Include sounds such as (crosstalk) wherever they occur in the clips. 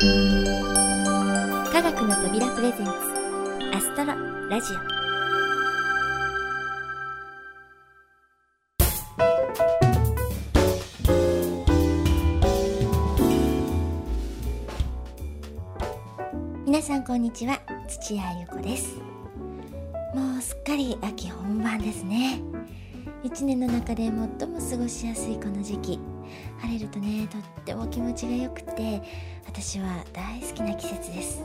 科学の扉プレゼンツアストロラジオ。皆さんこんにちは土屋ゆ子です。もうすっかり秋本番ですね。一年の中で最も過ごしやすいこの時期。晴れるとねとっても気持ちがよくて私は大好きな季節です。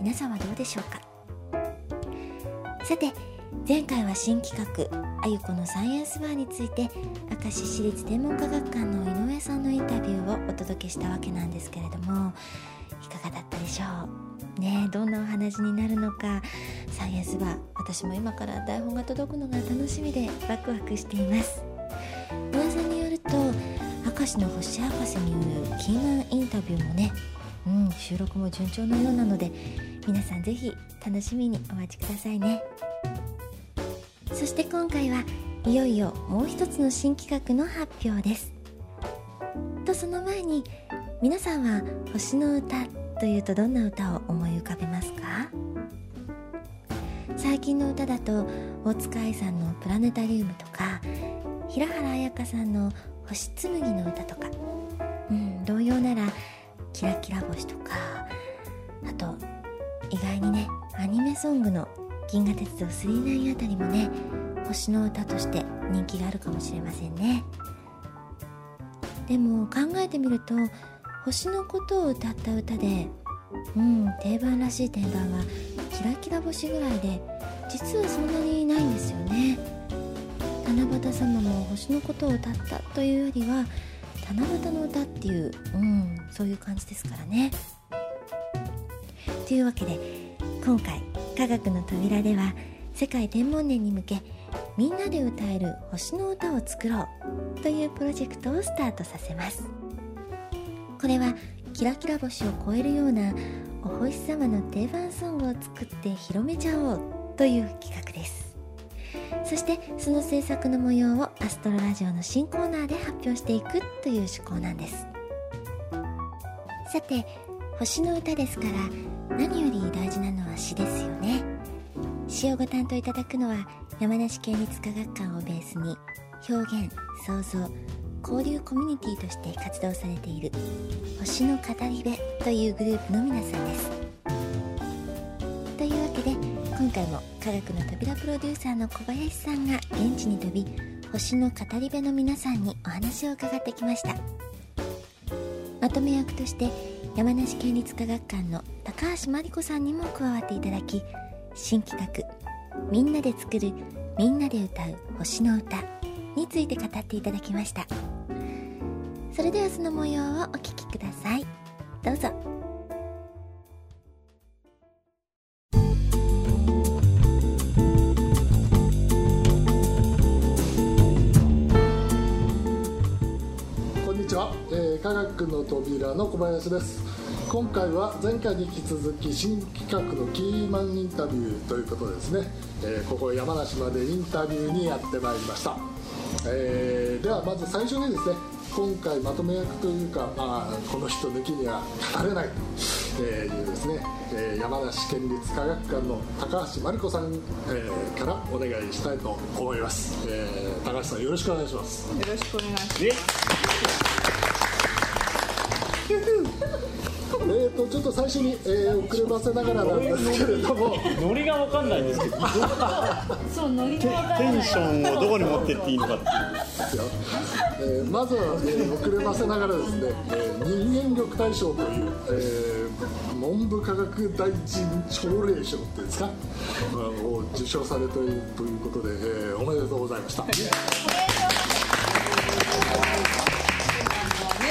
皆さんはどうでしょうか？さて前回は新企画あゆこのサイエンスバーについて明石市立天文科学館の井上さんのインタビューをお届けしたわけなんですけれどもいかがだったでしょう？ねどんなお話になるのかサイエンスバー私も今から台本が届くのが楽しみでワクワクしています。明石の星博士によるキーマンインタビューもねうん収録も順調のようなので皆さんぜひ楽しみにお待ちくださいね。そして今回はいよいよもう一つの新企画の発表です。とその前に皆さんは星の歌というとどんな歌を思い浮かべますか？最近の歌だと大塚愛さんの「プラネタリウム」とか平原綾香さんの「星紬」の歌とか、うん、同様なら「キラキラ星」とか。あと意外にねアニメソングの「銀河鉄道999」あたりもね星の歌として人気があるかもしれませんね。でも考えてみると星のことを歌った歌でうん定番らしい定番は「キラキラ星」ぐらいで実はそんなにないんですよね。七夕様も星のことを歌ったというよりは七夕の歌っていううんそういう感じですからね。というわけで今回「科学の扉」では世界天文年に向けみんなで歌える星の歌を作ろうというプロジェクトをスタートさせます。これはキラキラ星を超えるようなお星様の定番ソングを作って広めちゃおうという企画です。そしてその制作の模様をアストロラジオの新コーナーで発表していくという趣向なんです。さて星の歌ですから何より大事なのは詩ですよね。詩をご担当いただくのは山梨県立科学館をベースに表現創造交流コミュニティとして活動されている星の語り部というグループの皆さんです。今回も科学の扉プロデューサーの小林さんが現地に飛び星の語り部の皆さんにお話を伺ってきました。まとめ役として山梨県立科学館の高橋真理子さんにも加わっていただき新企画「みんなで作るみんなで歌う星の歌」について語っていただきました。それではその模様をお聞きください。どうぞ。扉の小林です。今回は前回に引き続き新企画のキーマンインタビューということでですね、えーここ山梨までインタビューにやってまいりました、えーではまず最初にですね今回まとめ役というか、まあ、この人抜きには語れない。というですね、えー山梨県立科学館の高橋真理子さん、えーからお願いしたいと思います、えー高橋さんよろしくお願いします。よろしくお願いし (laughs) えー、とちょっと最初に、えー遅ればせながらなんですけれども、ノリが分かんないんですけどます。そうノリがわかない。ンションをどこに持ってっていいのかっていうですよえーまずは、えー遅ればせながらですね、えー人間力大賞という、えー文部科学大臣奨励賞っていうんですか、まあを受賞されているということで、えーおめでとうございました。メ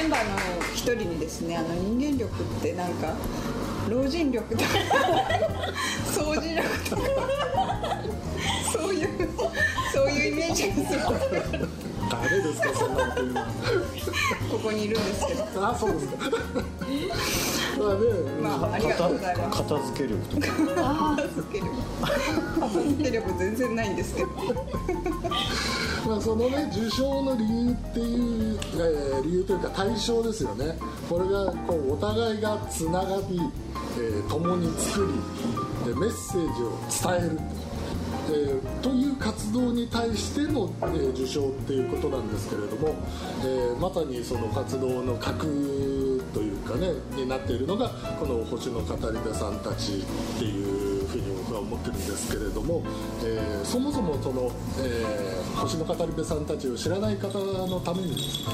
ンバーの一人にですね、あの人間力ってなんか老人力とか掃除力とかそういうそういうイメージがする。誰ですかそんなここにいるんですけど。あそうですかまはね、まあありがとうございます片付け力とか片付け力片付け力全然ないんですけどまあ、そのね受賞の理由っていう、えー理由というか対象ですよね。これがこうお互いがつながり、えー共に作りでメッセージを伝える、えーという活動に対しての、えー受賞っていうことなんですけれども、えーまさにその活動の核かねになっているのがこの星の語り部さんたちっていうふうに僕は思ってるんですけれども、えーそもそもその、えー星の語り部さんたちを知らない方のためにですね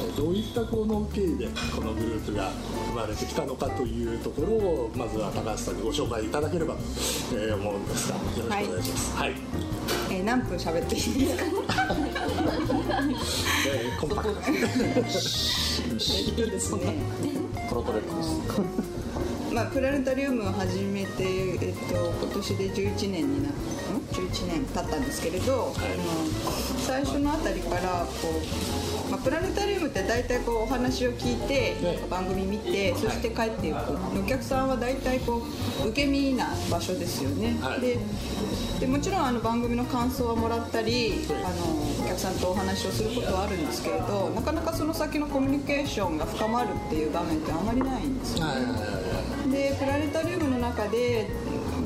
えーどういったこの経緯でこのグループが生まれてきたのかというところをまずは高橋さんにご紹介いただければとえー思うんですがよろしくお願いします。はい、えー何分喋っていいですか？えーコンパクトですねえっとですねトロトロですまあ、プラネタリウムを始めて、えっと、今年で11年になるん11年経ったんですけれど、あの最初のあたりからこう、まあ、プラネタリウムって大体こうお話を聞いて、ね番組見てそして帰っていく、お客さんは大体こう受け身な場所ですよね、はい。ででもちろんあの番組の感想はもらったりあのお客さんとお話をすることはあるんですけれどなかなかその先のコミュニケーションが深まるっていう場面ってあまりないんですよ。はいはいはいはい。でプラネタリウムの中で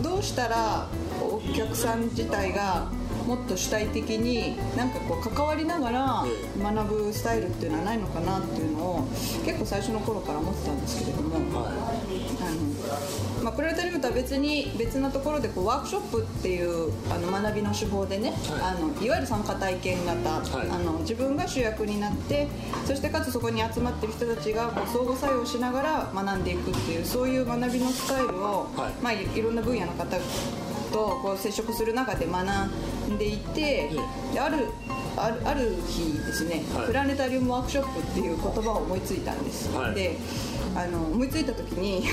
どうしたらお客さん自体がもっと主体的になんかこう関わりながらえ学ぶスタイルっていうのはないのかなっていうのを結構最初の頃から思ってたんですけれども。はあの、まあ、プラネタリウムとは別に別なところでこうワークショップっていうあの学びの手法でね、はい。あのいわゆる参加体験型、はい。あの自分が主役になってそしてかつそこに集まってる人たちがこう相互作用しながら学んでいくっていうそういう学びのスタイルを、はい。まあ、いいろんな分野の方とこう接触する中で学んでいて、であるあるある日ですね、はい。プラネタリウムワークショップっていう言葉を思いついたんです、はい。であの思いついた時に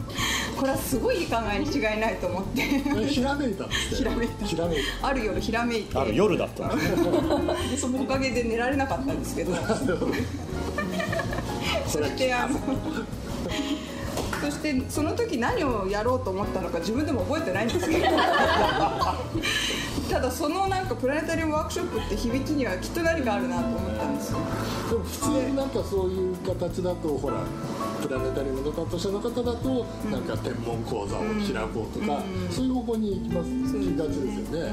(laughs) これはすごいいい考えに違いないと思って。ひらめいたんですね。ひらめいた。ひらめいある夜ひらめいて。ある夜だった。(laughs) でそのおかげで寝られなかったんですけど。(laughs) そしてあのそしてその時何をやろうと思ったのか自分でも覚えてないんですけど。(laughs) ただそのなんかプラネタリウムワークショップって響きにはきっと何かあるなと思ったんですよ。でも普通になんかそういう形だとほらプラネタリウムの担当者の方だと、なんか天文講座を開こうとか、そういう方向に行きます。ね。行きがちですよね、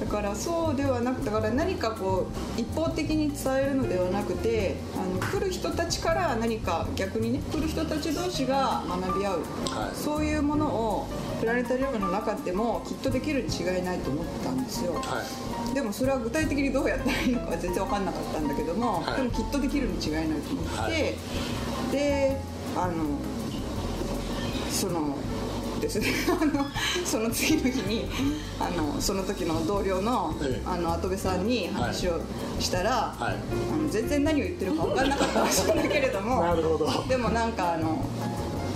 だからそうではなくだから何かこう一方的に伝えるのではなくてあの来る人たちから何か逆にね来る人たち同士が学び合う、はい。そういうものをプラネタリウムの中でもきっとできるに違いないと思ったんですよ、はい。でもそれは具体的にどうやったらいいのかは全然分かんなかったんだけども、はい。でもきっとできるに違いないと思って、はい。であのそのですね。(laughs) あのその次の日にあのその時の同僚の,、ええ。あの跡部さんに話をしたら、はい。あの全然何を言ってるか分かんなかったらしいんだけれどもなるほど。でもなんかあの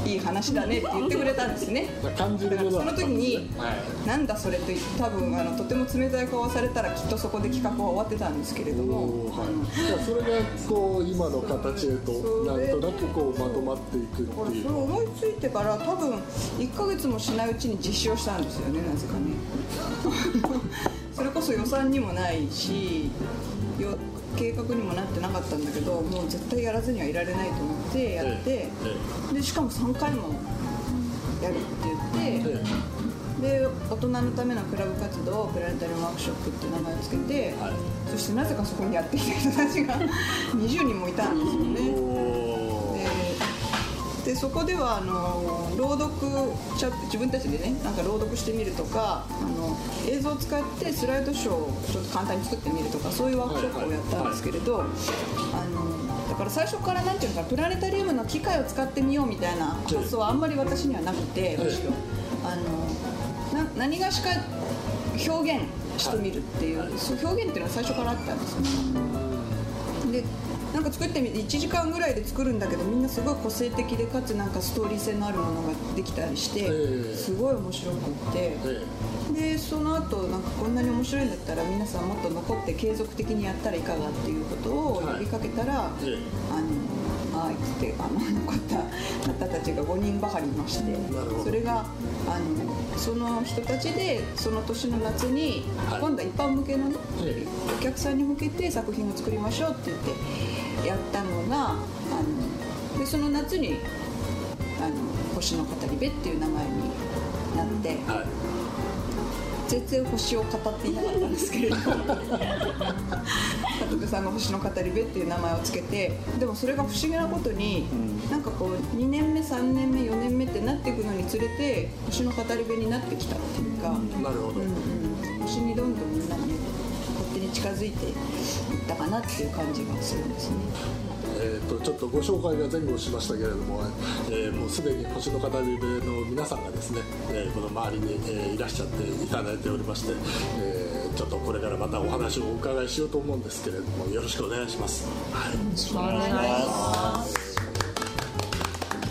いい話だねって言ってくれたんですね。感じるその時になんだそれと言って多分あのとても冷たい顔をされたらきっとそこで企画は終わってたんですけれども。はい、じゃあそれがこう今の形へとなんとなくこうまとまっていくっていう。それ思いついてから多分1ヶ月もしないうちに実施をしたんですよねなぜかね。(laughs) それこそ予算にもないしよ計画にもなってなかったんだけどもう絶対やらずにはいられないと思ってやって、えでしかも3回もやるって言って、えで大人のためのクラブ活動をプラネタリウムワークショップって名前をつけて、はい。そしてなぜかそこにやってきた人たちが (laughs) 20人もいたんですよね。ででそこではあの朗読ちゃ自分たちでねなんか朗読してみるとかあの映像を使ってスライドショーをちょっと簡単に作ってみるとかそういうワークショップをやったんですけれど、あのだから最初からなんていうのかプラネタリウムの機械を使ってみようみたいな発想はあんまり私にはなくてむしろあのな何がしか表現してみるっていう、そう表現っていうのは最初からあったんですよ。でなんか作ってみて1時間ぐらいで作るんだけどみんなすごい個性的でかつなんかストーリー性のあるものができたりして、ええ。すごい面白くって、えでその後なんかこんなに面白いんだったら皆さんもっと残って継続的にやったらいかがっていうことを呼びかけたら、ええ。あのあってあの残った方たちが5人ばかりいましてそれがあのその人たちでその年の夏に、はい。今度は一般向けのねえ。お客さんに向けて作品を作りましょうって言ってやったのがあのでその夏にあの「星の語り部」っていう名前になってえはい。全然星を語っていなかったんですけれど里部さんが「星の語り部」っていう名前をつけてでもそれが不思議なことに、なんかこう2年目3年目4年目ってなっていくのにつれて星の語り部になってきたっていうか、なるほど、うんうん、星にどんどんみんな近づいていったかなっていう感じがするんですね。えー、とちょっとご紹介が前後しましたけれども、えーもうすでに星の語り部の皆さんがですね、えーこの周りに、えーいらっしゃっていただいておりまして、えーちょっとこれからまたお話をお伺いしようと思うんですけれどもよろしくお願いします。はいよろしくお願いします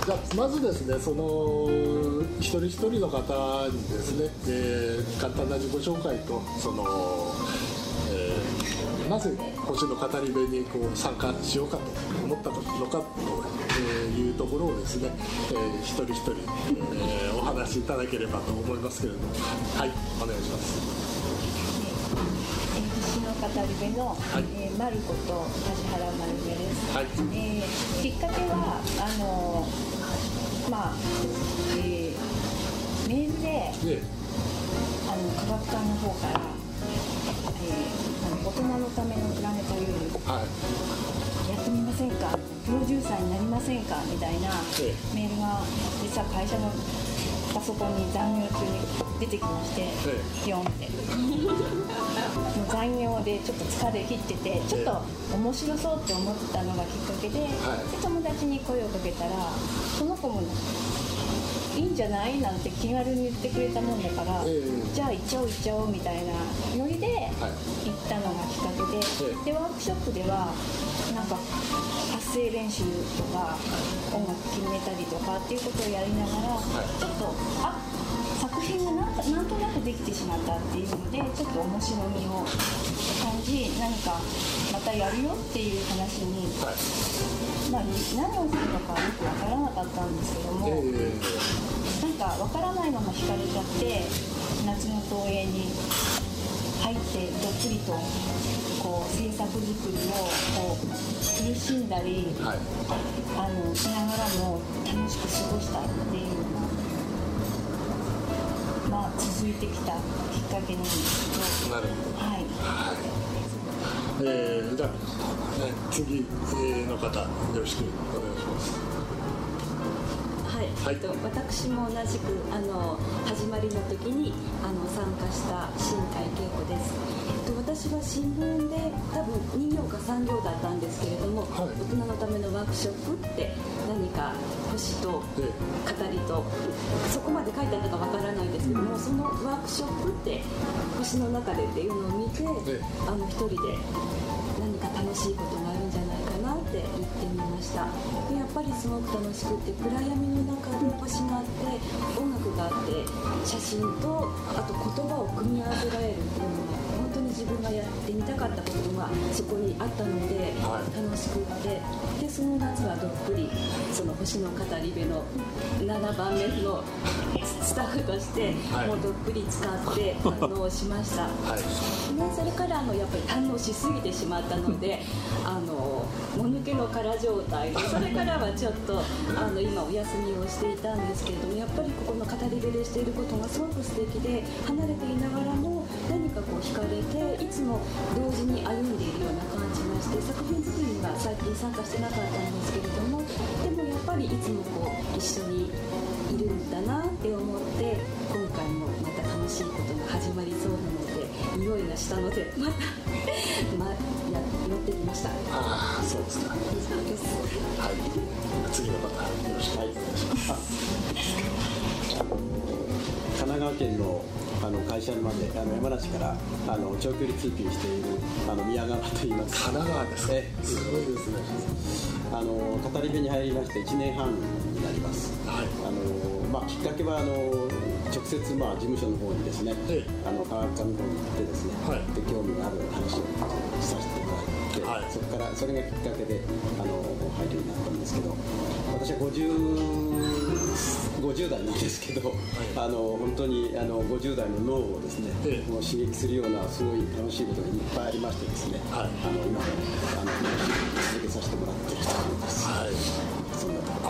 じゃあまずですねその一人一人の方にですね、えー簡単な自己紹介とその、なぜ星の語り部にこう参加しようかと思ったのかというところをですね、えー一人一人、えーお話しいただければと思いますけれども。はいお願いします。星の語り部の、はい。えーマルコと梶原丸部です、はい。えーきっかけはあのまあ、えーメールでであの科学館の方から、え大人のためのプラネタリウム。はい。やってみませんか？プロデューサーになりませんか？みたいなえメールが実は会社のパソコンに残業中に出てきまして、えピョンって。もう残業でちょっと疲れ切っててちょっと面白そうって思ったのがきっかけで,、はい。で友達に声をかけたらその子もいいんじゃない？なんて気軽に言ってくれたもんだから、ええじゃあ行っちゃおう行っちゃおうみたいなノリではい。行ったのがきっかけで、ええでワークショップではなんか発声練習とか音楽決めたりとかっていうことをやりながら、ちょっとあ作品がなんかなんとなくできてしまったっていうのでちょっと面白みを感じ何かまたやるよっていう話に、はいまあ、何をするのかよくわからなかったんですけども。えなんかわからないまま惹かれちゃって夏の東映に入ってどっぷりとこう制作作りをこう苦しんだりーはいあのしながらも楽しく過ごしたっていうのがまあ続いてきたきっかけなんですけどはい。えー、じゃあ、次の方、よろしくお願いします。はい、はいえっと私も同じくあの始まりの時にあの参加した新海恵子です。えっと私は新聞で多分2行か3行だったんですけれども、はい。大人のためのワークショップって何か星と語え。りとそこまで書いてあったかわからないですけども、そのワークショップって星の中でっていうのを見て、ええ。あの一人で何か楽しいことがしたでやっぱりすごく楽しくって暗闇の中で星があって音楽があって写真とあと言葉を組み合わせられるっていうのが本当に自分がやってみたかったことがそこにあったので、はい楽しくってでその夏はどっぷりその星の語り部の7番目のスタッフとしてはいもうどっぷり使って (laughs) 堪能しました。はい。ね、それからあのやっぱり堪能しすぎてしまったのであのの殻状態でそれからはちょっとあの今お休みをしていたん。ですけれどもやっぱりここの語り部でしていることがすごく素敵で離れていながらも何かこう惹かれていつも同時に歩ん。でいるような感じがして作品作りには最近参加してなかったん。ですけれどもでもやっぱりいつもこう一緒にいるん。だなって思って今回もまた楽しいことが始まりそうなので匂いがしたのでまた、(laughs) ま、や寄ってきましたああ、そうですか。はい。次の方、よろしくお願いします。神奈川県のあの会社まであの山梨からあの長距離通勤しているあの宮川と言います神奈川ですか？えすごいですね。あの語り部に入りまして1年半になりますはい。あの、まあ、きっかけはあの直接まあ事務所の方にですね、ええあの科学館の方ですね、はい。で興味がある話をさせてもらって、はい。そこからそれがきっかけであの入るようになったんですけど私は50 50代なんですけど、あの本当にあの50代の脳をですね、ええ。もう刺激するようなすごい楽しいことがいっぱいありましてですね、はい。あの今もあの続けさせてもらっているところです。はい。そんなところ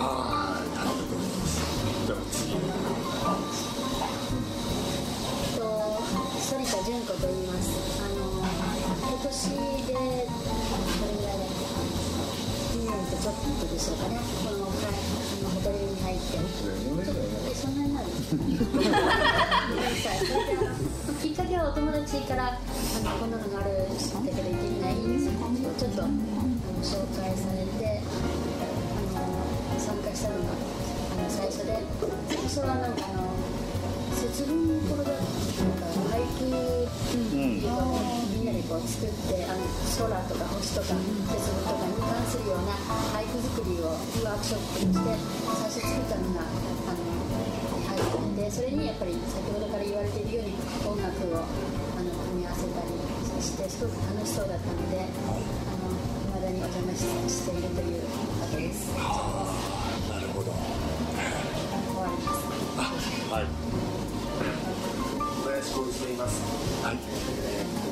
と言います。あの今年でどれぐらいだっ2年とちょっとでしょうかね。このかあのホテルに入って。えそんなになる。ごめんなさい。それであのきっかけはお友達からあのこんなのがあるんだけど行ってみない。ちょっとあの紹介されてあの参加したのがあの最初で最初はなんかあの節分の頃だなんか俳句っていうかみんなでこう作ってあの空とか星とか節分とかに関するような俳句作りをワークショップとして最初作ったのがあの俳句でそれにやっぱり先ほどから言われているように音楽をあの組み合わせたりしてすごく楽しそうだったのであの未だにお邪魔しているというわけです。なるほど終わります。はいます。はい。えーと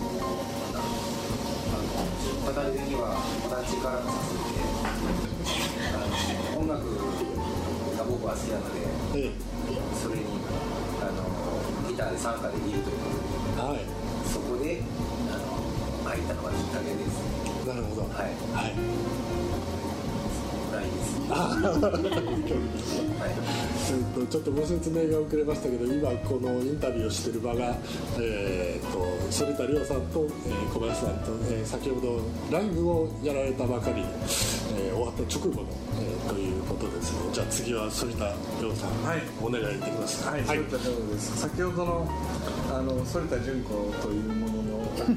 あの語り部には友達からの誘いで、あの音楽が僕は好きなので、えそれにあのギターで参加できるという。ことで、えはい。そこであの入ったのがきっかけです。なるほど。はい。はいちょっとご説明が遅れましたけど今このインタビューをしてい。る場が、えー、と反田亮さんと、えー小林さんと、えー先ほどライブをやられたばかりで、えー終わった直後の、えーとい。うことですのでじゃあ次は反田亮さん、はい。お願い。できますかはい、反田亮です。先ほどのあの反田純子とい。うものの (laughs)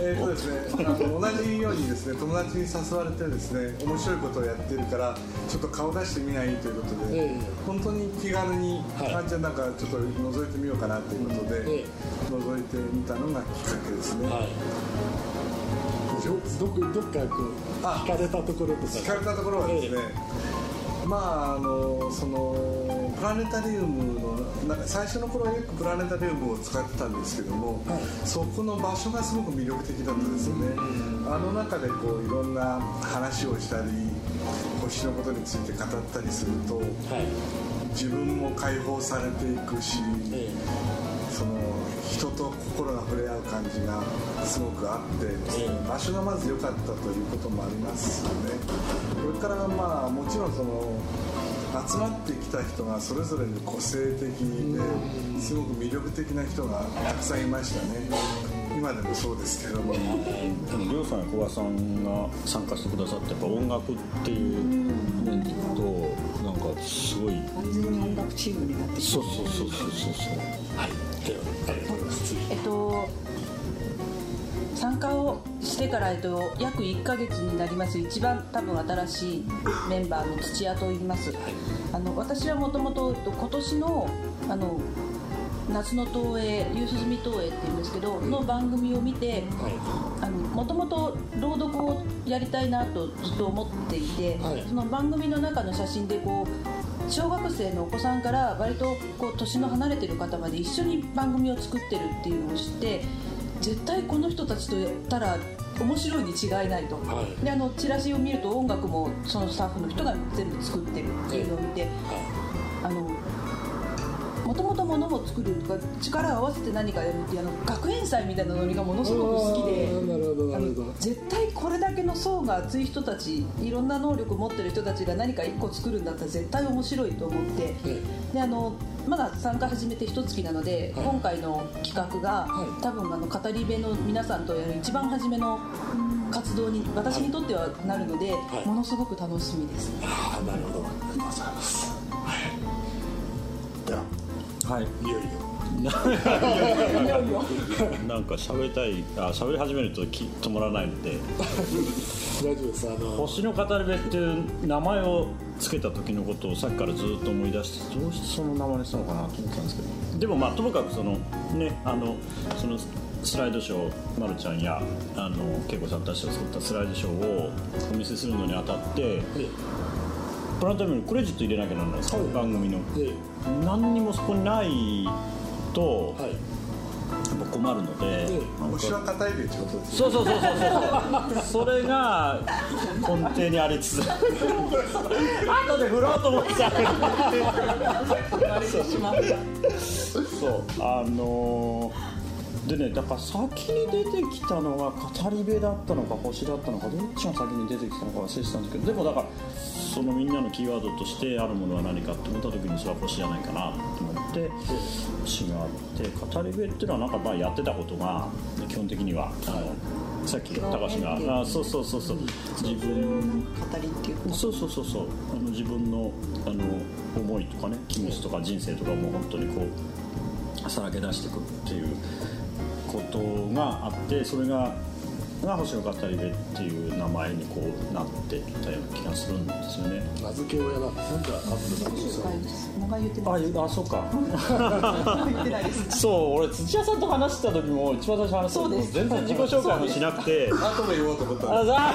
えーとですね、あの同じようにですね友達に誘われてですね面白いことをやってるからちょっと顔出してみないということで、ええ。本当に気軽に、はいあじゃあなんかちょっと覗いてみようかなということで、ええ。覗いてみたのがきっかけですね。はい。どどこどっかこうあ聞かれたところとか。聞かれたところはですね、まああのそのプラネタリウムのなんか最初の頃はよくプラネタリウムを使ってたんですけども、そこの場所がすごく魅力的だったですよね、あの中でこういろんな話をしたり星のことについて語ったりするとはい。自分も解放されていくし、えその人と心が触れ合う感じがすごくあってですね、場所がまず良かったということもありますよね。それからまあもちろんその集まってきた人がそれぞれに個性的ですごく魅力的な人がたくさんいましたね。今でもそうですけども。でも亮さんや小林さんが参加してくださってやっぱ音楽っていう面でいくとなんかすごい完全に音楽チームになってきそうそうそうそうそうそうから、えっと、約1ヶ月になります。一番多分新しいメンバーの土屋と言います、あの私はもともと今年のあの夏の東映夕涼み東映っていうんですけどの番組を見てもともと朗読をやりたいなとずっと思っていて、はい。その番組の中の写真でこう小学生のお子さんから割とこう年の離れてる方まで一緒に番組を作ってるっていうのを知って絶対この人たちとやったら面白いに違いないと、はい。であのチラシを見ると音楽もそのスタッフの人が全部作ってるっていうのを見て、あのもともとものを作るとか力を合わせて何かやるっていうあの学園祭みたいなノリがものすごく好きで絶対これだけの層が厚い人たちいろんな能力を持ってる人たちが何か一個作るんだったら絶対面白いと思ってえであのまだ参加始めて一月なので、はい。今回の企画が、はい。多分あの語り部の皆さんとやる一番初めの活動に私にとってはなるので、はい。ものすごく楽しみです。ああなるほど。ありがとうございますはい。いいよ。いよなんか喋りたい。あ喋り始めるとき止まらないので。大丈夫です。あの星の語り部っていう名前をつけた時のことをさっきからずっと思い出してどうしてその名前にしたのかなと思ったんですけど。でもまあともかくそのねあのそのスライドショー、ま、るちゃんやあの恵子さんたちを作ったスライドショーをお見せするのにあたってプランタリウムにクレジット入れなきゃならないですか、番組の、何にもそこにないと、やっぱ困るので、なんか。星は硬いでってことですそうそうそうそうそうそれが根底にありつつ。(laughs) 後で振ろうと思ってたそう。あのーでねだから先に出てきたのが語り部だったのか星だったのかどっちが先に出てきたのか忘れてたんですけどでもだからそのみんなのキーワードとしてあるものは何かって思った時にそれは星じゃないかなと思って星があって語り部っていうのはなんかまあやってたことが基本的にはあのさっき高橋があそうそうそうそう。自分語りっていうかそうそうそうそう。あの自分のあの思いとかね気持ちとか人生とかもう本当にこうさらけ出していくっていうことがあってそれがが星の語り部っていう名前にこうなってたような気がするんですよね。名付け親なんですねじゃあアップルさん名前言ってないああそうかそう俺土屋さんと話した時も一番最初話した時全然自己紹介もしなくて後で言おうと思ったあざ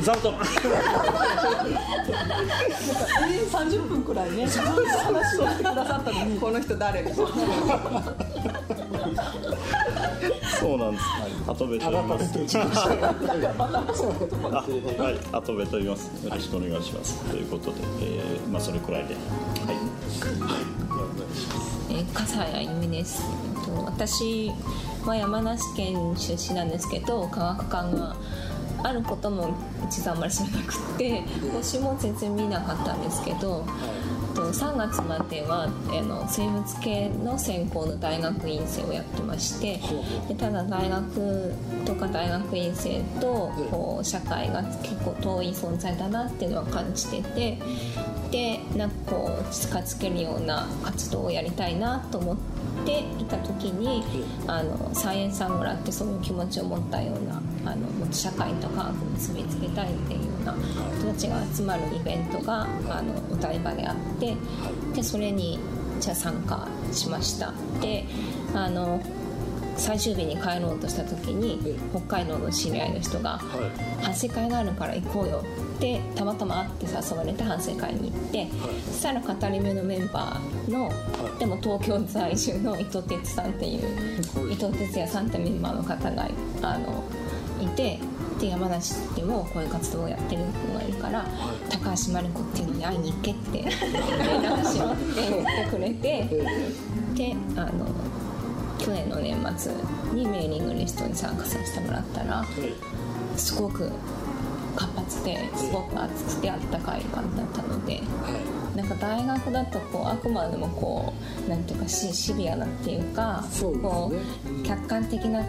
座布団え30分くらいね話をしてくださったのにこの人誰そうなんです。はい後部と言います。はい、後部と言います。よろしくお願いします。ということで、えー、まあそれくらいで、はい。えー、笠谷由美です。えっと私は山梨県出身なんですけど、科学館があることも実はあんまり知らなくて、星も全然見なかったんですけど。えっと3月まではあの生物系の専攻の大学院生をやってましてでただ大学とか大学院生とこう社会が結構遠い存在だなっていうのは感じててでなんかこう近づけるような活動をやりたいなと思っていた時にあのサイエンスアングラってそういう気持ちを持ったようなあのもっと社会と科学に結びつけたいっていうような人たちが集まるイベントがあのお台場であってでそれにじゃあ参加しました。であの最終日に帰ろうとした時に北海道の知り合いの人が「反省会があるから行こうよ」ってたまたま会って誘われて反省会に行ってそしたら語り部のメンバーのでも東京在住の伊藤哲さんっていう伊藤哲也さんってメンバーの方があのいて。で山梨でもこういう活動をやってるのがいるから高橋真理子っていうのに会いに行けって (laughs) 連絡しろって言ってくれてであの去年の年末にメーリングリストに参加させてもらったらすごく活発ですごく熱くてあったかい感じだったのでなんか大学だとこうあくまでもこうなんていうかシシビアなっていうかこう客観的な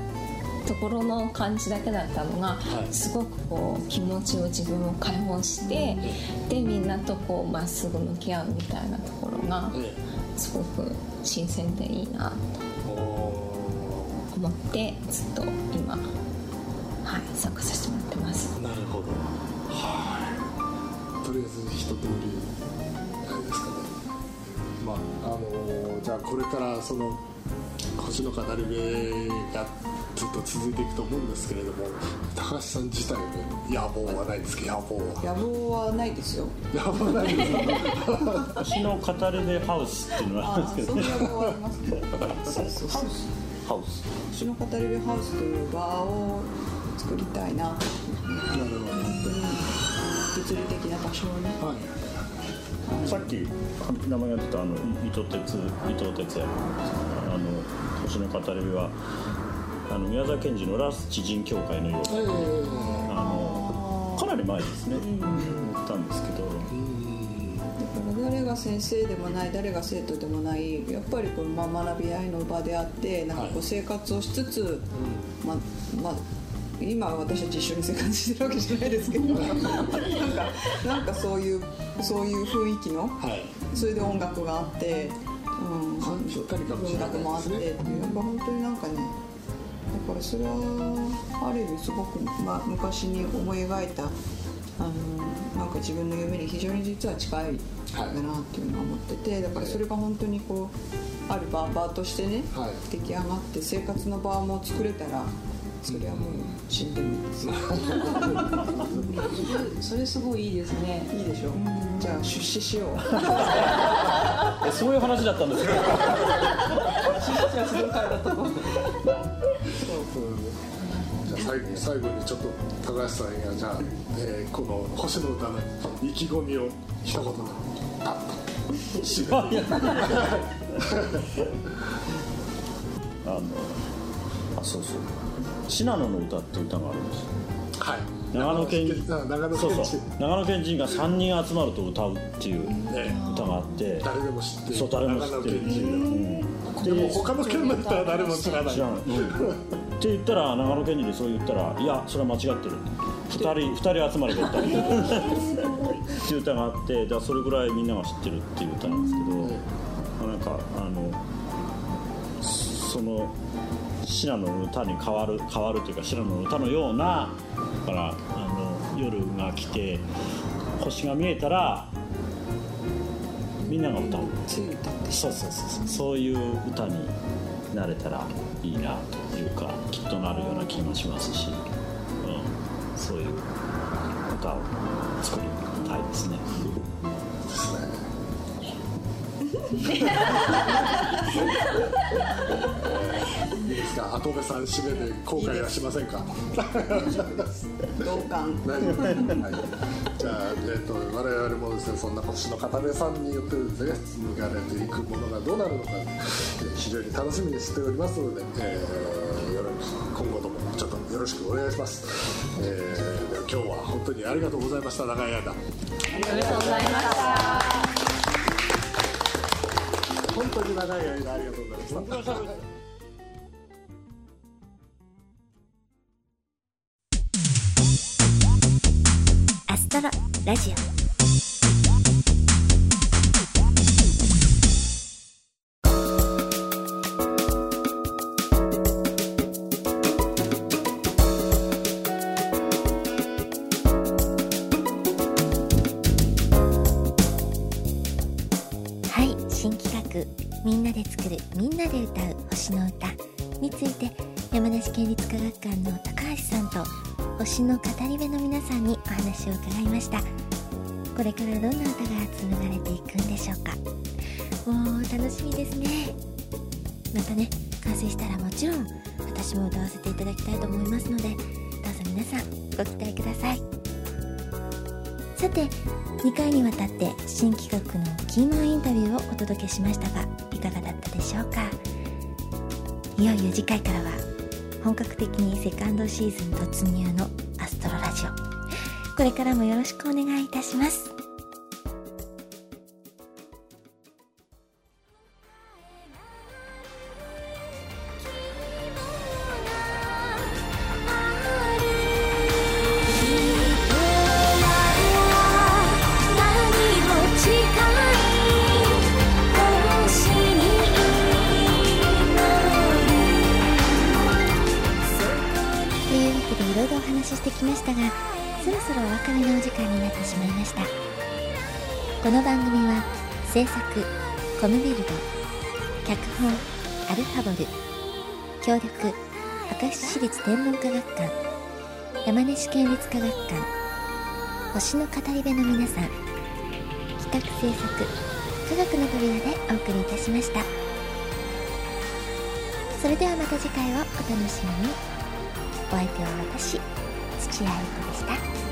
ところの感じだけだったのが、すごくこう気持ちを自分を解放して、でみんなとこうまっすぐ向き合うみたいなところが、すごく新鮮でいいなと思ってずっと今、はい、参加させてもらってます。なるほど。はい。とりあえず一通りあれですかね。まああのじゃあこれからその星の語り部がずっと続いていくと思うんですけれども高橋さん自体の野望はないですか野望は。野望はないですよ。野望ないです (laughs) 星の語り部ハウスっていうのがあるんですけどね。そんな野望はありますね。(laughs) そうそうそうハウス。星の語り部ハウスという場を作りたいななるほど本当に物理的な場所をね、さっき名前が出たあの伊藤哲伊藤哲也あの星の語り部はあの宮沢賢治のラス知人協会のような、あのかなり前ですね、行ったんですけど、だから誰が先生でもない誰が生徒でもないやっぱりこのまあ学び合いの場であってなんかこう生活をしつつ、まあまあ今は私たち一緒に生活してるわけじゃないですけどなんかなんかそういうそういう雰囲気の、それで音楽があってうん、文学もあってっていうやっぱ本当になんかねだからそれはある意味すごく、まあ、昔に思い描いたあのなんか自分の夢に非常に実は近いんだなっていうのは思っててだからそれが本当にこうある場場としてね、出来上がって生活の場も作れたらそれはもう死んでもいいです (laughs) それすごいいいですね。いいでしょ、じゃあ出資しよう。(laughs) えそういう話だったんですか？(laughs) 出資はするからだと思う最後にちょっと高橋さんがじゃあ、えーこの「星の歌」の意気込みを一言でパッと締めてあのあそうそう「信濃の歌」っていう歌があるんです。はい長野県長野県そうそう長野県人が3人集まると歌うっていう歌があって誰でも知ってる。そう誰も知ってるっていう、うんでも他の県の人は誰も知らない。知らない、うんって言ったら長野県人にそう言ったら「いやそれは間違ってる」2人二人集まれば歌う。(laughs) っていう歌があってだそれぐらいみんなが知ってるっていう歌なんですけど、なんかあのその信濃の歌に変わる変わるというか信濃の歌のようなだからあの夜が来て星が見えたらみんなが歌う。そうそうそうそう。そういう歌になれたらいいなときっとなるような気もしますし、うん、そういう歌を作りたいですね。いいですか？跡部さん締めで後悔はしませんか？同感大丈夫はい。じゃあ、えー、と我々もですねそんな星の片目さんによってですね紡がれていくものがどうなるのか、えー非常に楽しみにしておりますので、えー今後ともちょっとよろしくお願いします、えーでは今日は本当にありがとうございました長い間ありがとうございました。本当に長い間ありがとうございました。アストロラジオ。館の高橋さんと星の語り部の皆さんにお話を伺いました。これからどんな歌が紡がれていくんでしょうか。もう楽しみですね。またね完成したらもちろん私も歌わせていただきたいと思いますのでどうぞ皆さんご期待ください。さて2回にわたって新企画のキーマンインタビューをお届けしましたがいかがだったでしょうか。いよいよ次回からは本格的にセカンドシーズン突入のアストロラジオ。これからもよろしくお願いいたします。この番組は制作コムビルド脚本アルファボル協力明石市立天文科学館山梨県立科学館星の語り部の皆さん企画制作科学の扉でお送りいたしました。それではまた次回をお楽しみに。お相手は私土屋愛子でした。